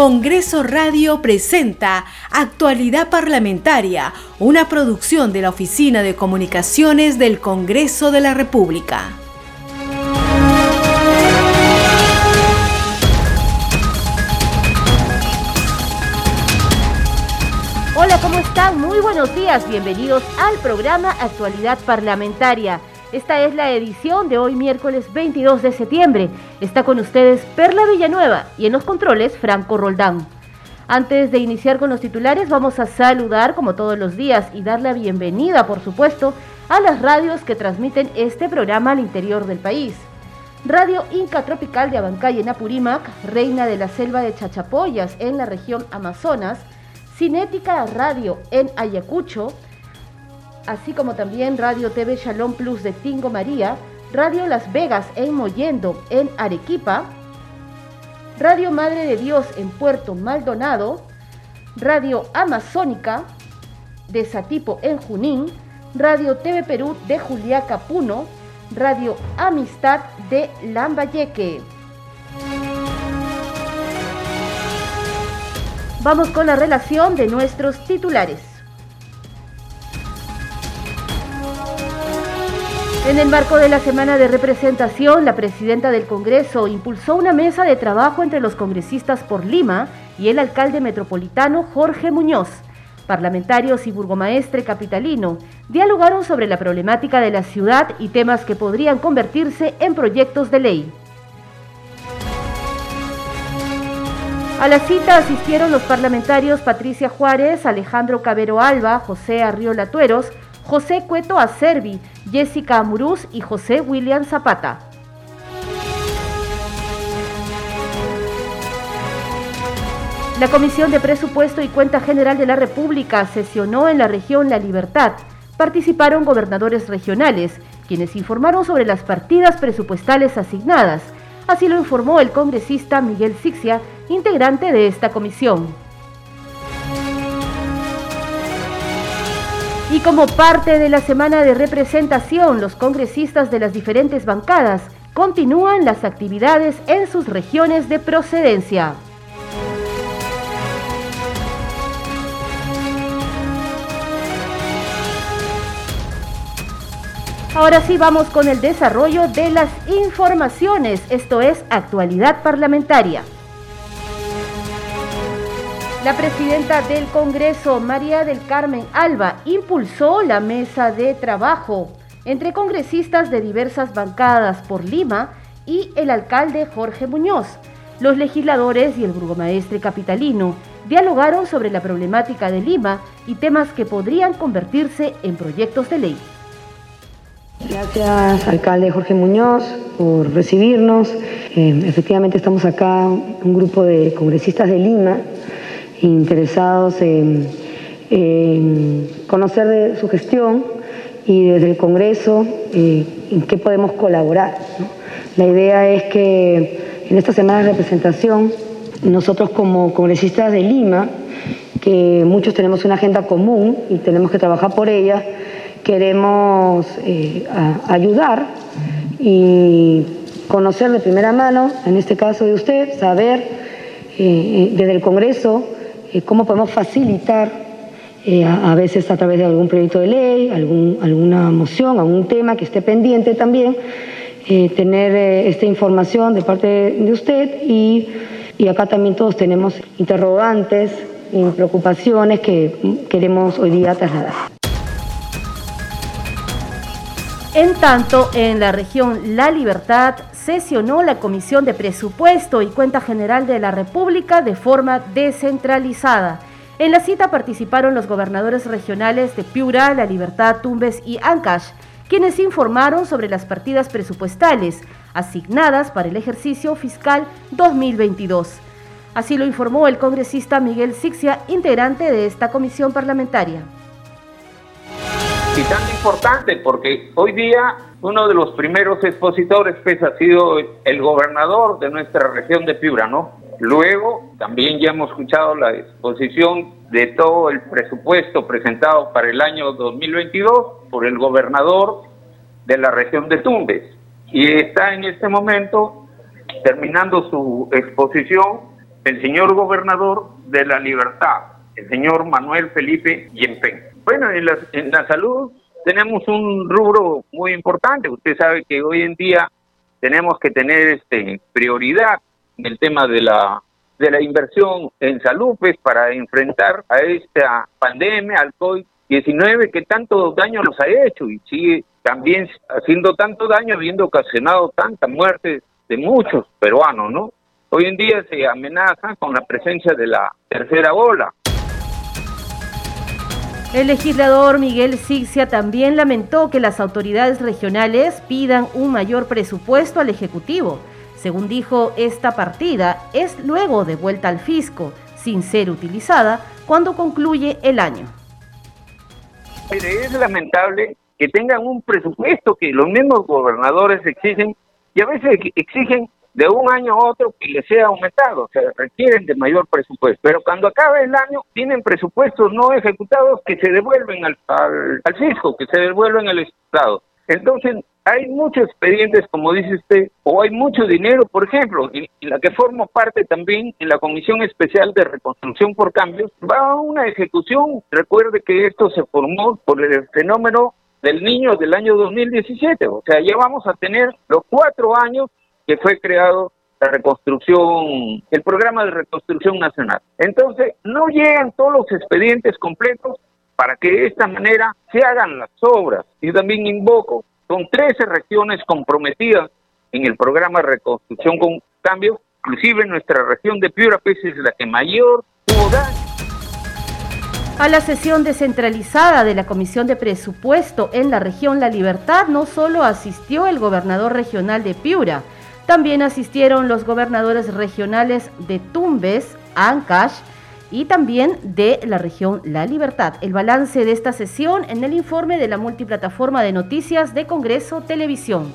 Congreso Radio presenta Actualidad Parlamentaria, una producción de la Oficina de Comunicaciones del Congreso de la República. Hola, ¿cómo están? Muy buenos días, bienvenidos al programa Actualidad Parlamentaria. Esta es la edición de hoy miércoles 22 de septiembre. Está con ustedes Perla Villanueva y en los controles Franco Roldán. Antes de iniciar con los titulares vamos a saludar como todos los días y dar la bienvenida, por supuesto, a las radios que transmiten este programa al interior del país. Radio Inca Tropical de Abancay en Apurímac, Reina de la Selva de Chachapoyas en la región Amazonas, Cinética Radio en Ayacucho, así como también Radio TV Shalom Plus de Tingo María, Radio Las Vegas en Moyendo, en Arequipa, Radio Madre de Dios en Puerto Maldonado, Radio Amazónica de Satipo en Junín, Radio TV Perú de Juliaca Puno, Radio Amistad de Lambayeque. Vamos con la relación de nuestros titulares. En el marco de la semana de representación, la presidenta del Congreso impulsó una mesa de trabajo entre los congresistas por Lima y el alcalde metropolitano Jorge Muñoz. Parlamentarios y burgomaestre capitalino dialogaron sobre la problemática de la ciudad y temas que podrían convertirse en proyectos de ley. A la cita asistieron los parlamentarios Patricia Juárez, Alejandro Cabero Alba, José Arriola Tueros, José Cueto Acerbi, Jessica Amuruz y José William Zapata. La Comisión de Presupuesto y Cuenta General de la República sesionó en la región La Libertad. Participaron gobernadores regionales, quienes informaron sobre las partidas presupuestales asignadas. Así lo informó el congresista Miguel Sixia, integrante de esta comisión. Y como parte de la semana de representación, los congresistas de las diferentes bancadas continúan las actividades en sus regiones de procedencia. Ahora sí vamos con el desarrollo de las informaciones, esto es actualidad parlamentaria. La presidenta del Congreso, María del Carmen Alba, impulsó la mesa de trabajo entre congresistas de diversas bancadas por Lima y el alcalde Jorge Muñoz. Los legisladores y el burgomaestre capitalino dialogaron sobre la problemática de Lima y temas que podrían convertirse en proyectos de ley. Gracias, alcalde Jorge Muñoz, por recibirnos. Eh, efectivamente estamos acá, un grupo de congresistas de Lima, interesados en, conocer de su gestión y desde el Congreso eh, en qué podemos colaborar. La idea es que en esta semana de representación, nosotros como congresistas de Lima, que muchos tenemos una agenda común y tenemos que trabajar por ella, queremos eh, ayudar y conocer de primera mano, en este caso de usted, saber eh, desde el Congreso eh, cómo podemos facilitar eh, a, veces a través de algún proyecto de ley, algún, alguna moción, algún tema que esté pendiente también, eh, tener esta información de parte de usted y, y acá también todos tenemos interrogantes y preocupaciones que queremos hoy día trasladar. En tanto, en la región La Libertad sesionó la Comisión de Presupuesto y Cuenta General de la República de forma descentralizada. En la cita participaron los gobernadores regionales de Piura, La Libertad, Tumbes y Ancash, quienes informaron sobre las partidas presupuestales asignadas para el ejercicio fiscal 2022. Así lo informó el congresista Miguel Sixia, integrante de esta comisión parlamentaria y tan importante porque hoy día uno de los primeros expositores pues, ha sido el gobernador de nuestra región de Piura, ¿no? Luego también ya hemos escuchado la exposición de todo el presupuesto presentado para el año 2022 por el gobernador de la región de Tumbes y está en este momento terminando su exposición el señor gobernador de la Libertad, el señor Manuel Felipe Yempen. Bueno, en la, en la salud tenemos un rubro muy importante. Usted sabe que hoy en día tenemos que tener este prioridad en el tema de la de la inversión en salud pues para enfrentar a esta pandemia, al COVID-19 que tanto daño nos ha hecho y sigue también haciendo tanto daño habiendo ocasionado tanta muerte de muchos peruanos, ¿no? Hoy en día se amenaza con la presencia de la tercera ola. El legislador Miguel Sixia también lamentó que las autoridades regionales pidan un mayor presupuesto al Ejecutivo. Según dijo, esta partida es luego de vuelta al fisco, sin ser utilizada cuando concluye el año. Es lamentable que tengan un presupuesto que los mismos gobernadores exigen y a veces exigen de un año a otro que les sea aumentado, o sea, requieren de mayor presupuesto. Pero cuando acaba el año, tienen presupuestos no ejecutados que se devuelven al, al, fisco, que se devuelven al Estado. Entonces, hay muchos expedientes, como dice usted, o hay mucho dinero, por ejemplo, en, la que formo parte también en la Comisión Especial de Reconstrucción por Cambios, va a una ejecución. Recuerde que esto se formó por el fenómeno del niño del año 2017, o sea, ya vamos a tener los cuatro años que fue creado la reconstrucción, el programa de reconstrucción nacional. Entonces, no llegan todos los expedientes completos para que de esta manera se hagan las obras. Y también invoco, son 13 regiones comprometidas en el programa de reconstrucción con cambio, inclusive nuestra región de Piura pues, es la que mayor tuvo daño. A la sesión descentralizada de la Comisión de Presupuesto en la región La Libertad no solo asistió el gobernador regional de Piura, también asistieron los gobernadores regionales de Tumbes, Ancash y también de la región La Libertad. El balance de esta sesión en el informe de la multiplataforma de noticias de Congreso Televisión.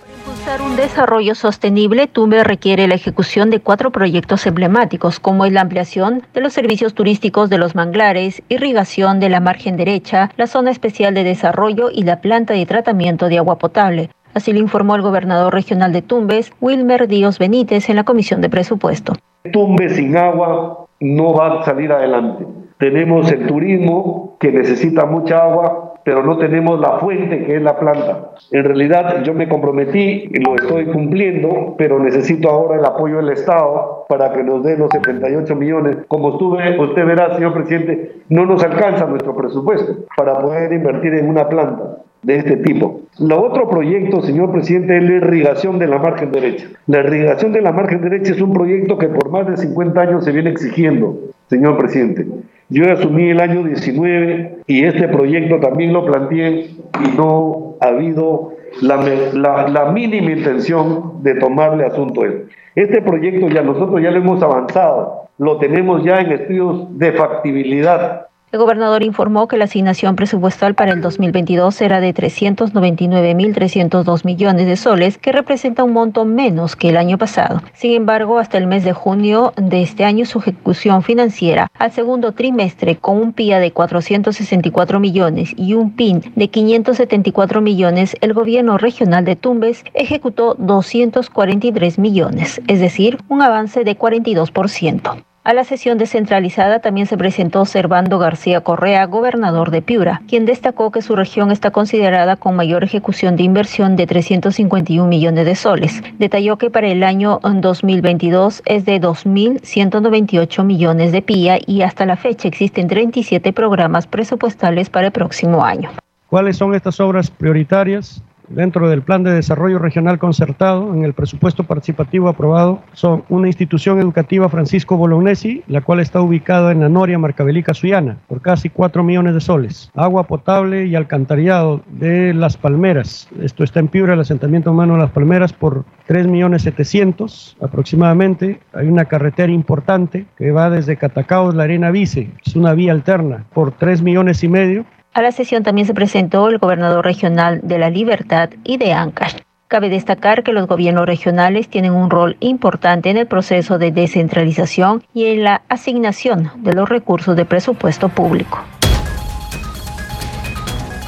Para impulsar un desarrollo sostenible, Tumbes requiere la ejecución de cuatro proyectos emblemáticos, como es la ampliación de los servicios turísticos de los manglares, irrigación de la margen derecha, la zona especial de desarrollo y la planta de tratamiento de agua potable. Así lo informó el gobernador regional de Tumbes, Wilmer Díaz Benítez, en la Comisión de Presupuesto. Tumbes sin agua no va a salir adelante. Tenemos el turismo que necesita mucha agua, pero no tenemos la fuente que es la planta. En realidad yo me comprometí y lo estoy cumpliendo, pero necesito ahora el apoyo del Estado para que nos dé los 78 millones. Como usted, usted verá, señor presidente, no nos alcanza nuestro presupuesto para poder invertir en una planta de este tipo. Lo otro proyecto, señor presidente, es la irrigación de la margen derecha. La irrigación de la margen derecha es un proyecto que por más de 50 años se viene exigiendo, señor presidente. Yo asumí el año 19 y este proyecto también lo planteé y no ha habido la, la, la mínima intención de tomarle asunto a él. Este proyecto ya nosotros ya lo hemos avanzado, lo tenemos ya en estudios de factibilidad el gobernador informó que la asignación presupuestal para el 2022 será de 399.302 millones de soles, que representa un monto menos que el año pasado. Sin embargo, hasta el mes de junio de este año, su ejecución financiera al segundo trimestre, con un PIA de 464 millones y un PIN de 574 millones, el gobierno regional de Tumbes ejecutó 243 millones, es decir, un avance de 42%. A la sesión descentralizada también se presentó Servando García Correa, gobernador de Piura, quien destacó que su región está considerada con mayor ejecución de inversión de 351 millones de soles. Detalló que para el año 2022 es de 2.198 millones de PIA y hasta la fecha existen 37 programas presupuestales para el próximo año. ¿Cuáles son estas obras prioritarias? Dentro del Plan de Desarrollo Regional Concertado, en el presupuesto participativo aprobado, son una institución educativa Francisco Bolognesi, la cual está ubicada en la Noria Marcabelica Suyana, por casi 4 millones de soles. Agua potable y alcantarillado de Las Palmeras. Esto está en Piura, el asentamiento humano de Las Palmeras, por 3 millones 700 aproximadamente. Hay una carretera importante que va desde Catacaos, la Arena Vice, es una vía alterna, por 3 millones y medio. A la sesión también se presentó el gobernador regional de La Libertad y de Ancash. Cabe destacar que los gobiernos regionales tienen un rol importante en el proceso de descentralización y en la asignación de los recursos de presupuesto público.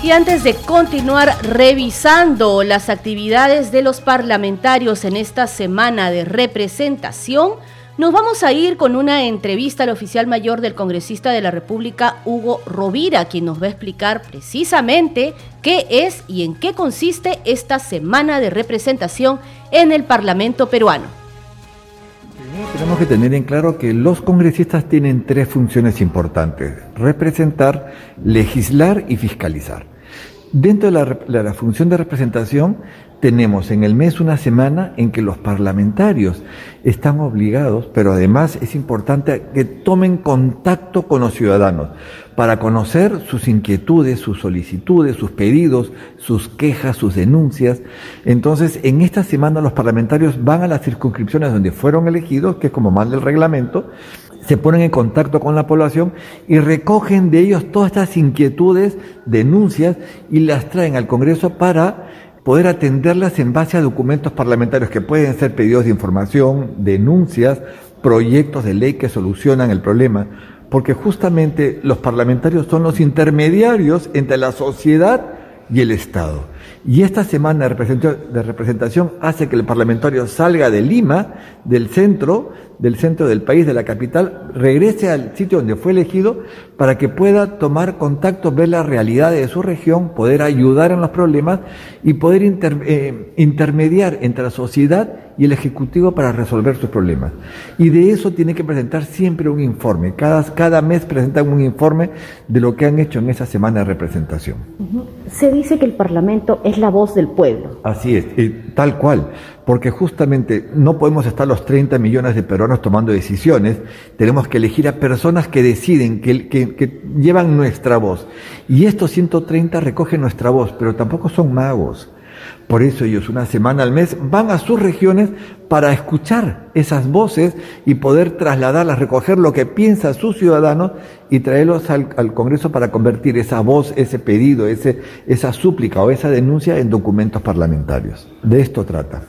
Y antes de continuar revisando las actividades de los parlamentarios en esta semana de representación, Nos vamos a ir con una entrevista al oficial mayor del congresista de la República, Hugo Rovira, quien nos va a explicar precisamente qué es y en qué consiste esta semana de representación en el Parlamento peruano. tenemos que tener en claro que los congresistas tienen tres funciones importantes, representar, legislar y fiscalizar. Dentro de la, función de representación tenemos en el mes una semana en que los parlamentarios están obligados, pero además es importante que tomen contacto con los ciudadanos para conocer sus inquietudes, sus solicitudes, sus pedidos, sus quejas, sus denuncias. Entonces, en esta semana los parlamentarios van a las circunscripciones donde fueron elegidos, que es como manda el reglamento, se ponen en contacto con la población y recogen de ellos todas estas inquietudes, denuncias y las traen al Congreso para poder atenderlas en base a documentos parlamentarios que pueden ser pedidos de información, denuncias, proyectos de ley que solucionan el problema, porque justamente los parlamentarios son los intermediarios entre la sociedad y el Estado. Y esta semana de representación hace que el parlamentario salga de Lima, del centro, del centro del país, de la capital, regrese al sitio donde fue elegido para que pueda tomar contacto, ver la realidad de su región, poder ayudar en los problemas y poder eh, intermediar entre la sociedad y el Ejecutivo para resolver sus problemas. Y de eso tiene que presentar siempre un informe. Cada, cada mes presentan un informe de lo que han hecho en esa semana de representación. Se dice que el Parlamento es la voz del pueblo. Así es, tal cual, porque justamente no podemos estar los 30 millones de peruanos tomando decisiones, tenemos que elegir a personas que deciden, que, que, que llevan nuestra voz. Y estos 130 recogen nuestra voz, pero tampoco son magos por eso ellos una semana al mes van a sus regiones para escuchar esas voces y poder trasladarlas, recoger lo que piensa sus ciudadanos y traerlos al, Congreso para convertir esa voz, ese pedido, ese, esa súplica o esa denuncia en documentos parlamentarios. De esto trata.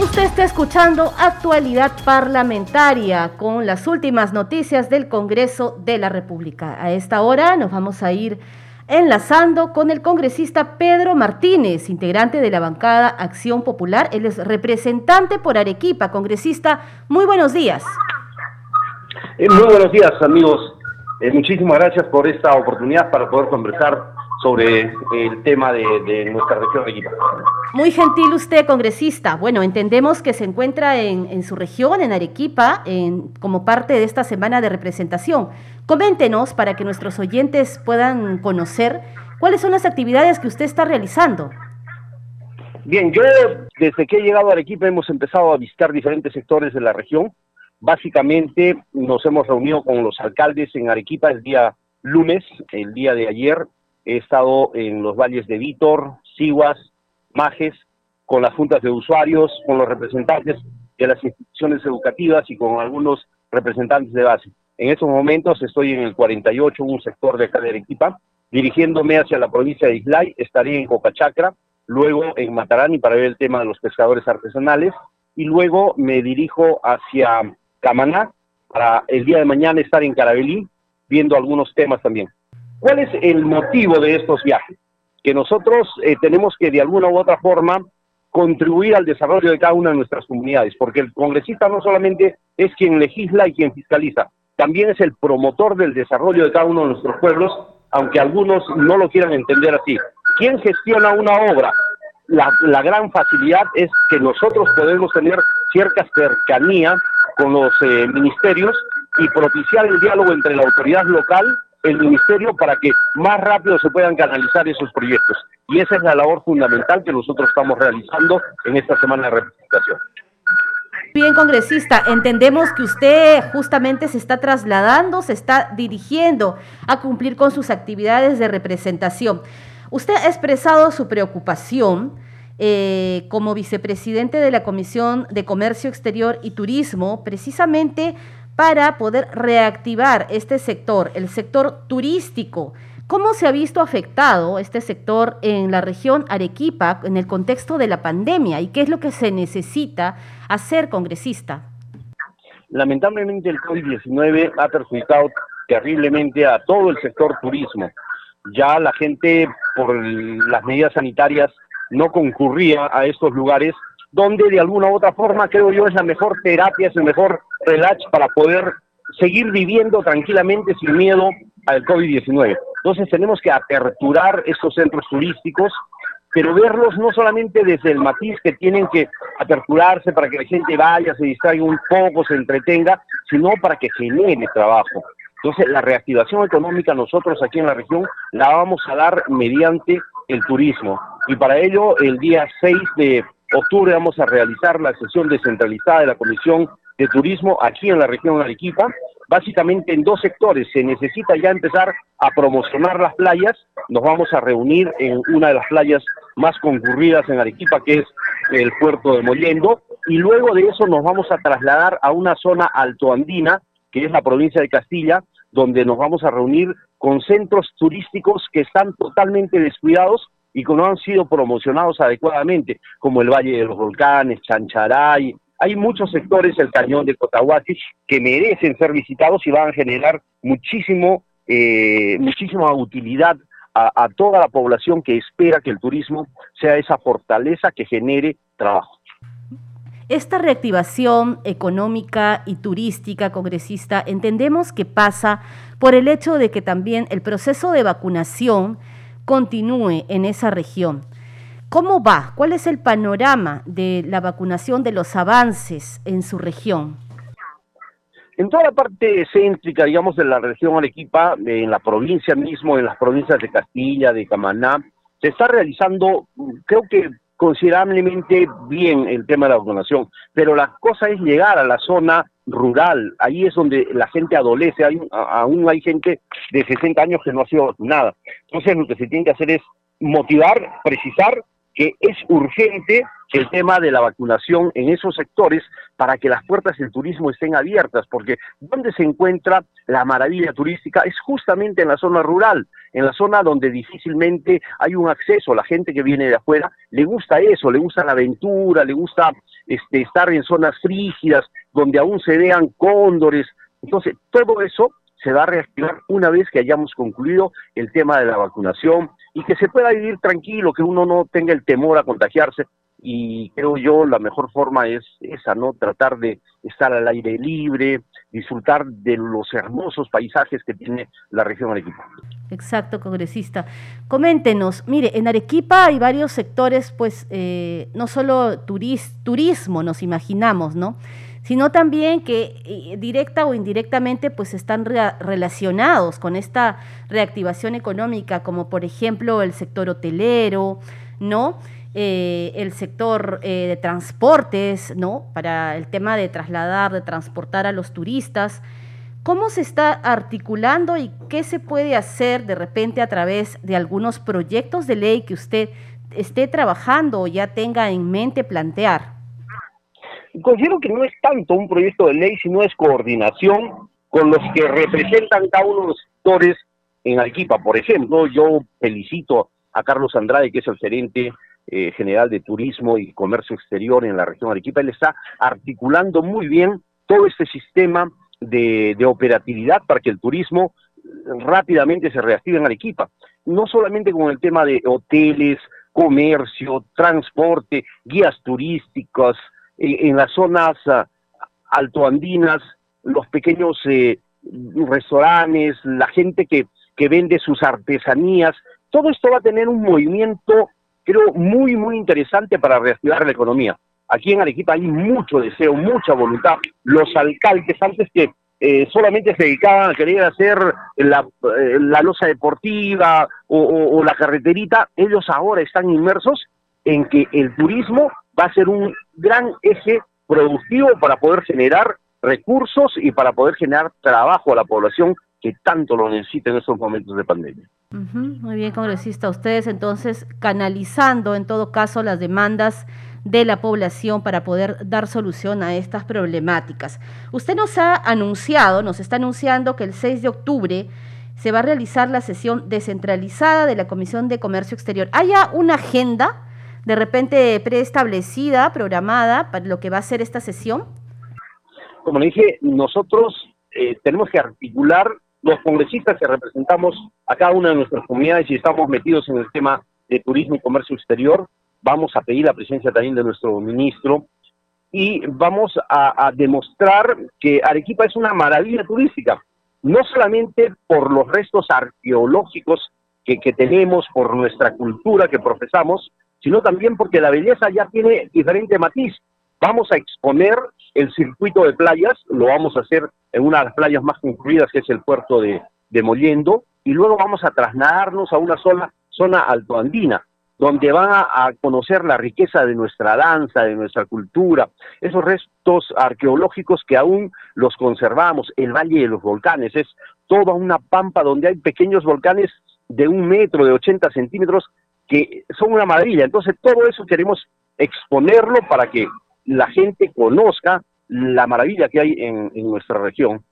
Usted está escuchando actualidad parlamentaria con las últimas noticias del Congreso de la República. A esta hora nos vamos a ir enlazando con el congresista Pedro Martínez, integrante de la bancada Acción Popular. Él es representante por Arequipa. Congresista, muy buenos días. Eh, muy buenos días, amigos. Eh, muchísimas gracias por esta oportunidad para poder conversar sobre el tema de, nuestra región de Arequipa. Muy gentil usted, congresista. Bueno, entendemos que se encuentra en, su región, en Arequipa, en, como parte de esta semana de representación. Coméntenos para que nuestros oyentes puedan conocer cuáles son las actividades que usted está realizando. Bien, yo desde que he llegado a Arequipa hemos empezado a visitar diferentes sectores de la región. Básicamente nos hemos reunido con los alcaldes en Arequipa el día lunes, el día de ayer. He estado en los valles de Vítor, Siguas, Majes, con las juntas de usuarios, con los representantes de las instituciones educativas y con algunos representantes de base. En estos momentos estoy en el 48, un sector de acá de dirigiéndome hacia la provincia de Islay, estaré en Copachacra, luego en Matarani para ver el tema de los pescadores artesanales y luego me dirijo hacia Camaná para el día de mañana estar en Carabelí viendo algunos temas también. ¿Cuál es el motivo de estos viajes? Que nosotros eh, tenemos que de alguna u otra forma contribuir al desarrollo de cada una de nuestras comunidades, porque el congresista no solamente es quien legisla y quien fiscaliza, también es el promotor del desarrollo de cada uno de nuestros pueblos, aunque algunos no lo quieran entender así. ¿Quién gestiona una obra? La, gran facilidad es que nosotros podemos tener cierta cercanía con los eh, ministerios y propiciar el diálogo entre la autoridad local, el ministerio, para que más rápido se puedan canalizar esos proyectos. Y esa es la labor fundamental que nosotros estamos realizando en esta semana de representación. Bien, congresista, entendemos que usted justamente se está trasladando, se está dirigiendo a cumplir con sus actividades de representación. Usted ha expresado su preocupación eh, como vicepresidente de la Comisión de Comercio Exterior y Turismo, precisamente para poder reactivar este sector, el sector turístico. ¿Cómo se ha visto afectado este sector en la región Arequipa en el contexto de la pandemia y qué es lo que se necesita hacer, congresista? Lamentablemente el COVID-19 ha perjudicado terriblemente a todo el sector turismo. Ya la gente por las medidas sanitarias no concurría a estos lugares donde de alguna u otra forma creo yo es la mejor terapia, es el mejor relax para poder seguir viviendo tranquilamente sin miedo al COVID-19. Entonces tenemos que aperturar estos centros turísticos, pero verlos no solamente desde el matiz que tienen que aperturarse para que la gente vaya, se distraiga un poco, se entretenga, sino para que genere trabajo. Entonces, la reactivación económica nosotros aquí en la región la vamos a dar mediante el turismo. Y para ello, el día 6 de octubre vamos a realizar la sesión descentralizada de la Comisión de Turismo aquí en la región de Arequipa, básicamente en dos sectores. Se necesita ya empezar a promocionar las playas. Nos vamos a reunir en una de las playas más concurridas en Arequipa, que es el puerto de Mollendo, y luego de eso nos vamos a trasladar a una zona altoandina que es la provincia de Castilla, donde nos vamos a reunir con centros turísticos que están totalmente descuidados y que no han sido promocionados adecuadamente, como el Valle de los Volcanes, Chancharay. Hay muchos sectores, el cañón de Cotahuasi, que merecen ser visitados y van a generar muchísimo, eh, muchísima utilidad a, a toda la población que espera que el turismo sea esa fortaleza que genere trabajo. Esta reactivación económica y turística congresista entendemos que pasa por el hecho de que también el proceso de vacunación continúe en esa región. ¿Cómo va? ¿Cuál es el panorama de la vacunación, de los avances en su región? En toda la parte céntrica, digamos, de la región Arequipa, en la provincia mismo, en las provincias de Castilla, de Camaná, se está realizando, creo que considerablemente bien el tema de la vacunación, pero la cosa es llegar a la zona rural, ahí es donde la gente adolece, hay, aún hay gente de 60 años que no ha sido vacunada. Entonces lo que se tiene que hacer es motivar, precisar que es urgente el tema de la vacunación en esos sectores para que las puertas del turismo estén abiertas, porque donde se encuentra la maravilla turística es justamente en la zona rural, en la zona donde difícilmente hay un acceso, la gente que viene de afuera le gusta eso, le gusta la aventura, le gusta este, estar en zonas frígidas, donde aún se vean cóndores, entonces todo eso se va a reactivar una vez que hayamos concluido el tema de la vacunación y que se pueda vivir tranquilo, que uno no tenga el temor a contagiarse. Y creo yo la mejor forma es esa, ¿no? Tratar de estar al aire libre, disfrutar de los hermosos paisajes que tiene la región Arequipa. Exacto, congresista. Coméntenos, mire, en Arequipa hay varios sectores, pues, eh, no solo turismo, nos imaginamos, ¿no? Sino también que eh, directa o indirectamente pues están relacionados con esta reactivación económica, como por ejemplo el sector hotelero, ¿no? Eh, el sector eh, de transportes, ¿no? Para el tema de trasladar, de transportar a los turistas. ¿Cómo se está articulando y qué se puede hacer de repente a través de algunos proyectos de ley que usted esté trabajando o ya tenga en mente plantear? Considero que no es tanto un proyecto de ley, sino es coordinación con los que representan cada uno de los sectores en Arequipa. Por ejemplo, yo felicito a Carlos Andrade, que es el gerente eh, general de Turismo y Comercio Exterior en la región de Arequipa. Él está articulando muy bien todo este sistema de, de operatividad para que el turismo rápidamente se reactive en Arequipa. No solamente con el tema de hoteles, comercio, transporte, guías turísticas, en, las zonas uh, altoandinas, los pequeños eh, restaurantes, la gente que, que vende sus artesanías, todo esto va a tener un movimiento, creo, muy, muy interesante para reactivar la economía. Aquí en Arequipa hay mucho deseo, mucha voluntad. Los alcaldes, antes que eh, solamente se dedicaban a querer hacer la, eh, la losa deportiva o, la carreterita, ellos ahora están inmersos en que el turismo va a ser un gran eje productivo para poder generar recursos y para poder generar trabajo a la población que tanto lo necesita en estos momentos de pandemia. muy bien, congresista. Ustedes entonces canalizando en todo caso las demandas de la población para poder dar solución a estas problemáticas. Usted nos ha anunciado, nos está anunciando que el 6 de octubre se va a realizar la sesión descentralizada de la Comisión de Comercio Exterior. ¿Haya una agenda? De repente preestablecida, programada para lo que va a ser esta sesión? Como le dije, nosotros eh, tenemos que articular los congresistas que representamos a cada una de nuestras comunidades y estamos metidos en el tema de turismo y comercio exterior, vamos a pedir la presencia también de nuestro ministro y vamos a, demostrar que Arequipa es una maravilla turística, no solamente por los restos arqueológicos que, que tenemos, por nuestra cultura que profesamos, sino también porque la belleza ya tiene diferente matiz. Vamos a exponer el circuito de playas, lo vamos a hacer en una de las playas más concluidas, que es el puerto de, de Mollendo, y luego vamos a trasladarnos a una sola zona altoandina, donde van a, conocer la riqueza de nuestra danza, de nuestra cultura, esos restos arqueológicos que aún los conservamos, el Valle de los Volcanes, es toda una pampa donde hay pequeños volcanes de un metro, de 80 centímetros, que son una maravilla. Entonces, todo eso queremos exponerlo para que la gente conozca la maravilla que hay en, en nuestra región.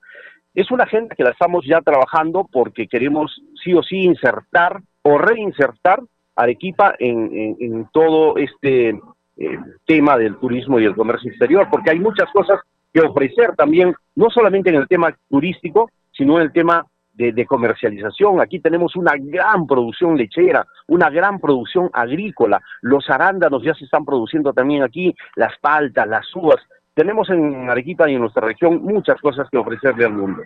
Es una agenda que la estamos ya trabajando porque queremos sí o sí insertar o reinsertar Arequipa en, en, todo este eh, tema del turismo y el comercio exterior, porque hay muchas cosas que ofrecer también, no solamente en el tema turístico, sino en el tema de, comercialización. Aquí tenemos una gran producción lechera, una gran producción agrícola. Los arándanos ya se están produciendo también aquí, las paltas, las uvas. Tenemos en Arequipa y en nuestra región muchas cosas que ofrecerle al mundo.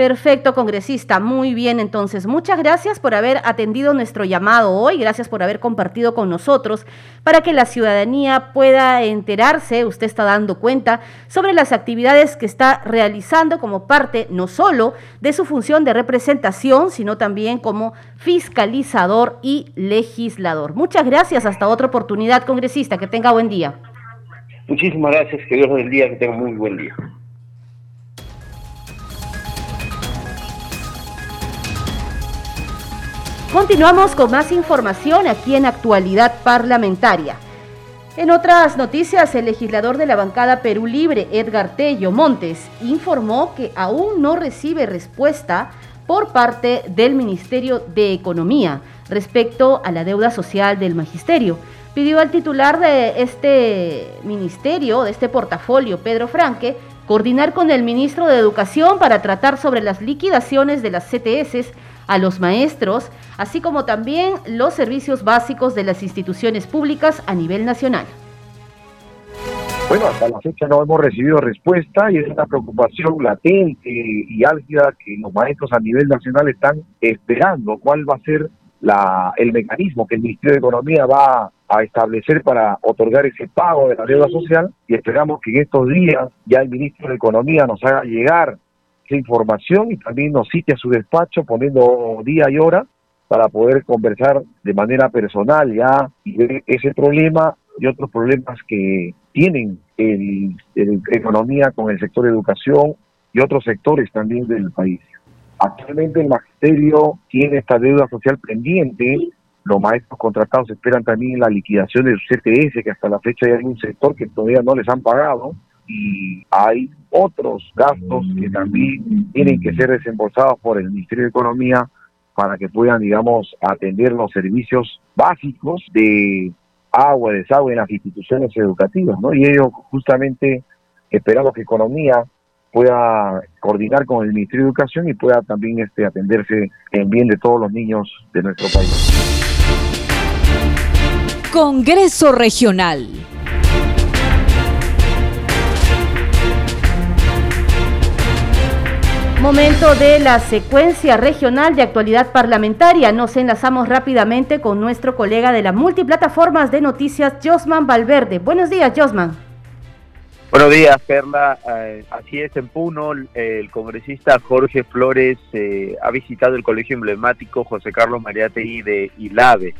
Perfecto, congresista. Muy bien, entonces, muchas gracias por haber atendido nuestro llamado hoy, gracias por haber compartido con nosotros para que la ciudadanía pueda enterarse, usted está dando cuenta, sobre las actividades que está realizando como parte no solo de su función de representación, sino también como fiscalizador y legislador. Muchas gracias, hasta otra oportunidad, congresista, que tenga buen día. Muchísimas gracias, que Dios bendiga, que tenga muy buen día. Continuamos con más información aquí en Actualidad Parlamentaria. En otras noticias, el legislador de la bancada Perú Libre, Edgar Tello Montes, informó que aún no recibe respuesta por parte del Ministerio de Economía respecto a la deuda social del magisterio. Pidió al titular de este ministerio, de este portafolio, Pedro Franque, coordinar con el ministro de Educación para tratar sobre las liquidaciones de las CTS a los maestros, así como también los servicios básicos de las instituciones públicas a nivel nacional. Bueno, hasta la fecha no hemos recibido respuesta y es una preocupación latente y álgida que los maestros a nivel nacional están esperando cuál va a ser la, el mecanismo que el Ministerio de Economía va a establecer para otorgar ese pago de la deuda social y esperamos que en estos días ya el ministro de Economía nos haga llegar información y también nos cite a su despacho poniendo día y hora para poder conversar de manera personal ya ese problema y otros problemas que tienen el, economía con el sector educación y otros sectores también del país. Actualmente el magisterio tiene esta deuda social pendiente, los maestros contratados esperan también la liquidación de su CTS, que hasta la fecha hay un sector que todavía no les han pagado, y hay otros gastos que también tienen que ser desembolsados por el Ministerio de Economía para que puedan, digamos, atender los servicios básicos de agua, desagüe en las instituciones educativas, ¿no? Y ello justamente esperamos que Economía pueda coordinar con el Ministerio de Educación y pueda también este, atenderse en bien de todos los niños de nuestro país. Congreso Regional. Momento de la secuencia regional de actualidad parlamentaria. Nos enlazamos rápidamente con nuestro colega de la multiplataformas de noticias, Josman Valverde. Buenos días, Josman. Buenos días, Perla. Eh, así es, en Puno, el congresista Jorge Flores eh, ha visitado el colegio emblemático José Carlos Mariátegui de ILAVE.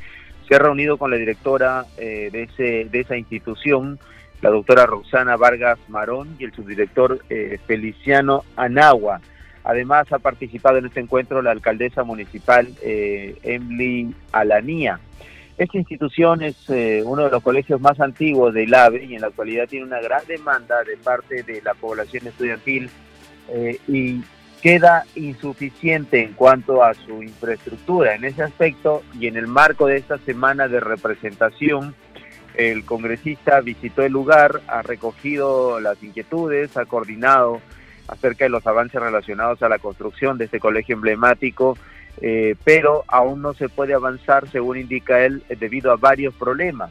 Se ha reunido con la directora eh, de, ese, de esa institución, la doctora Roxana Vargas Marón, y el subdirector Feliciano Anagua. Además ha participado en este encuentro la alcaldesa municipal eh, Emily Alanía. Esta institución es eh, uno de los colegios más antiguos del AVE y en la actualidad tiene una gran demanda de parte de la población estudiantil eh, y queda insuficiente en cuanto a su infraestructura. En ese aspecto y en el marco de esta semana de representación, el congresista visitó el lugar, ha recogido las inquietudes, ha coordinado acerca de los avances relacionados a la construcción de este colegio emblemático eh, pero aún no se puede avanzar, según indica él, debido a varios problemas.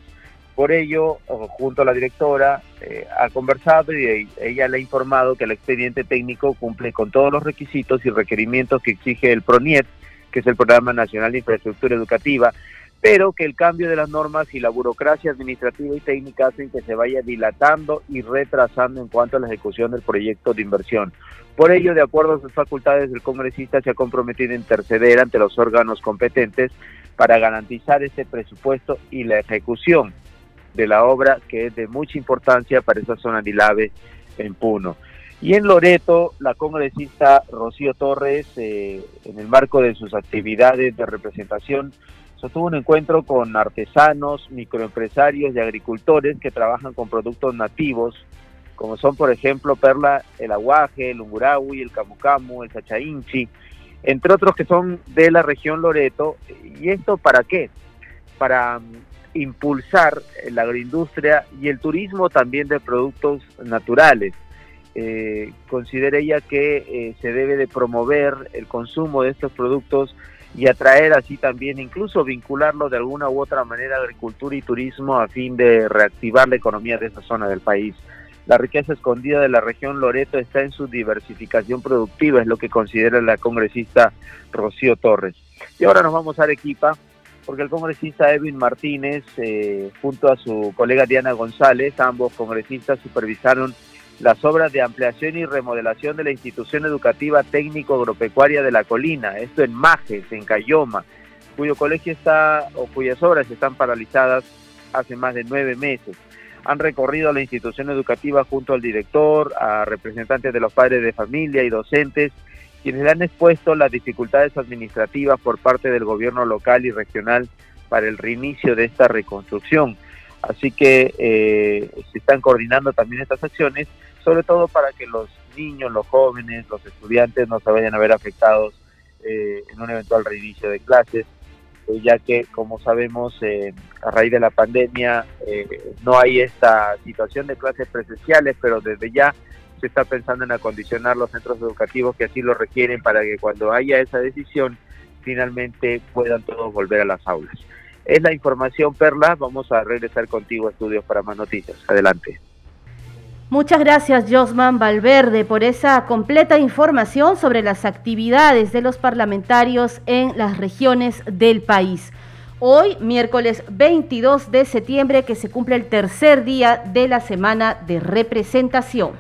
Por ello, junto a la directora, eh, ha conversado y ella le ha informado que el expediente técnico cumple con todos los requisitos y requerimientos que exige el PRONIET, que es el Programa Nacional de Infraestructura Educativa, pero que el cambio de las normas y la burocracia administrativa y técnica hacen que se vaya dilatando y retrasando en cuanto a la ejecución del proyecto de inversión. Por ello, de acuerdo a sus facultades, el congresista se ha comprometido a interceder ante los órganos competentes para garantizar ese presupuesto y la ejecución de la obra que es de mucha importancia para esa zona de Ilave en Puno. Y en Loreto, la congresista Rocío Torres, eh, en el marco de sus actividades de representación, sostuvo un encuentro con artesanos, microempresarios y agricultores que trabajan con productos nativos, como son, por ejemplo, Perla, el aguaje, el ungurawi, el camucamu, el sachainchi, entre otros que son de la región Loreto. ¿Y esto para qué? Para mm, impulsar la agroindustria y el turismo también de productos naturales. Eh, considera ella que eh, se debe de promover el consumo de estos productos y atraer así también, incluso vincularlo de alguna u otra manera a agricultura y turismo a fin de reactivar la economía de esa zona del país. La riqueza escondida de la región Loreto está en su diversificación productiva, es lo que considera la congresista Rocío Torres. Y ahora nos vamos a Arequipa, porque el congresista Edwin Martínez, eh, junto a su colega Diana González, ambos congresistas supervisaron las obras de ampliación y remodelación de la institución educativa técnico agropecuaria de la colina, esto en Majes, en Cayoma, cuyo colegio está o cuyas obras están paralizadas hace más de nueve meses. Han recorrido la institución educativa junto al director, a representantes de los padres de familia y docentes, quienes le han expuesto las dificultades administrativas por parte del gobierno local y regional para el reinicio de esta reconstrucción. Así que eh, se están coordinando también estas acciones sobre todo para que los niños, los jóvenes, los estudiantes no se vayan a ver afectados eh, en un eventual reinicio de clases, eh, ya que, como sabemos, eh, a raíz de la pandemia no hay esta situación de clases presenciales, pero desde ya se está pensando en acondicionar los centros educativos que así lo requieren para que cuando haya esa decisión, finalmente puedan todos volver a las aulas. Es la información, Perla. Vamos a regresar contigo a estudios para más noticias. Adelante. Muchas gracias, Josman Valverde, por esa completa información sobre las actividades de los parlamentarios en las regiones del país. Hoy, miércoles 22 de septiembre, que se cumple el tercer día de la semana de representación.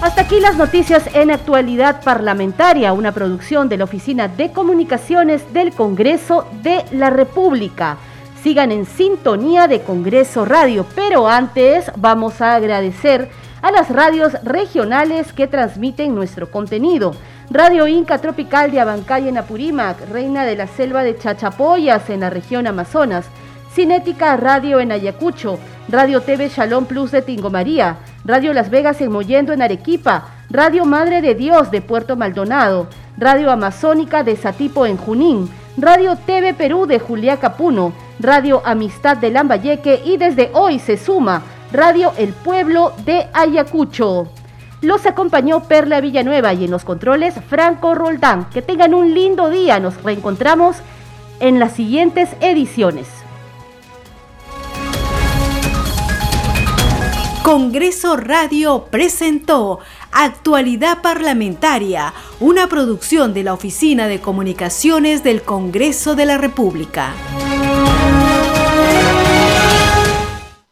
Hasta aquí las noticias en actualidad parlamentaria, una producción de la Oficina de Comunicaciones del Congreso de la República sigan en sintonía de Congreso Radio. Pero antes vamos a agradecer a las radios regionales que transmiten nuestro contenido. Radio Inca Tropical de Abancay en Apurímac, Reina de la Selva de Chachapoyas en la región Amazonas, Cinética Radio en Ayacucho, Radio TV Shalom Plus de Tingomaría, Radio Las Vegas en Mollendo en Arequipa, Radio Madre de Dios de Puerto Maldonado, Radio Amazónica de Satipo en Junín, Radio TV Perú de Juliá Capuno, Radio Amistad de Lambayeque y desde hoy se suma Radio El Pueblo de Ayacucho. Los acompañó Perla Villanueva y en los controles Franco Roldán. Que tengan un lindo día. Nos reencontramos en las siguientes ediciones. Congreso Radio presentó Actualidad Parlamentaria, una producción de la Oficina de Comunicaciones del Congreso de la República.